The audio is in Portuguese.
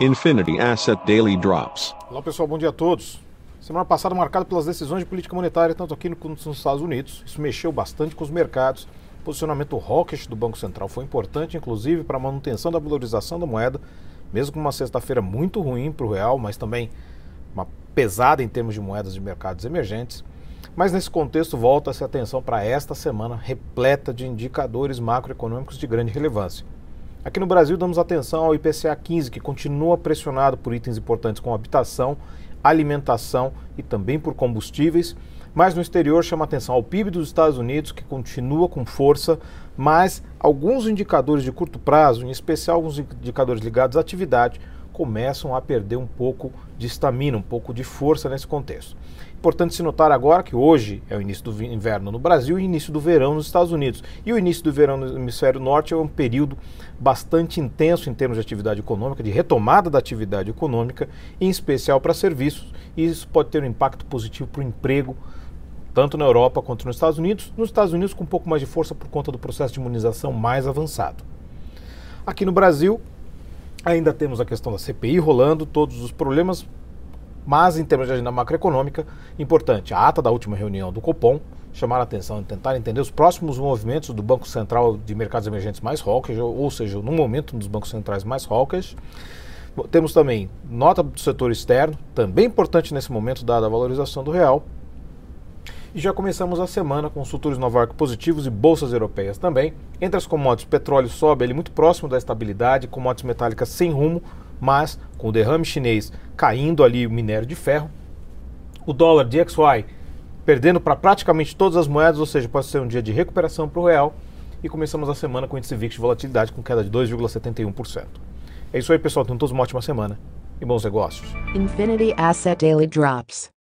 Infinity Asset Daily Drops. Olá pessoal, bom dia a todos. Semana passada marcada pelas decisões de política monetária, tanto aqui quanto nos Estados Unidos. Isso mexeu bastante com os mercados. O posicionamento hawkish do Banco Central foi importante, inclusive, para a manutenção da valorização da moeda, mesmo com uma sexta-feira muito ruim para o real, mas também uma pesada em termos de moedas de mercados emergentes. Mas nesse contexto, volta-se atenção para esta semana repleta de indicadores macroeconômicos de grande relevância. Aqui no Brasil, damos atenção ao IPCA 15, que continua pressionado por itens importantes como habitação, alimentação e também por combustíveis. Mas no exterior chama atenção ao PIB dos Estados Unidos, que continua com força, mas alguns indicadores de curto prazo, em especial alguns indicadores ligados à atividade, começam a perder um pouco de estamina, um pouco de força nesse contexto. Importante se notar agora que hoje é o início do inverno no Brasil e início do verão nos Estados Unidos. E o início do verão no hemisfério norte é um período bastante intenso em termos de atividade econômica, de retomada da atividade econômica, em especial para serviços, e isso pode ter um impacto positivo para o emprego, tanto na Europa quanto nos Estados Unidos. Nos Estados Unidos, com um pouco mais de força por conta do processo de imunização mais avançado. Aqui no Brasil, Ainda temos a questão da CPI rolando, todos os problemas, mas em termos de agenda macroeconômica, importante, a ata da última reunião do Copom, chamar a atenção e tentar entender os próximos movimentos do Banco Central de Mercados Emergentes mais hawkish, ou seja, no momento dos bancos centrais mais hawkish. Temos também nota do setor externo, também importante nesse momento, dada a valorização do real. E já começamos a semana com os futuros Nova York positivos e bolsas europeias também. Entre as commodities, petróleo sobe ele muito próximo da estabilidade, commodities metálicas sem rumo, mas com o derrame chinês caindo ali o minério de ferro. O dólar DXY perdendo para praticamente todas as moedas, ou seja, pode ser um dia de recuperação para o real. E começamos a semana com o índice VIX de volatilidade com queda de 2,71%. É isso aí, pessoal. Tenham todos uma ótima semana e bons negócios. Infinity Asset Daily Drops.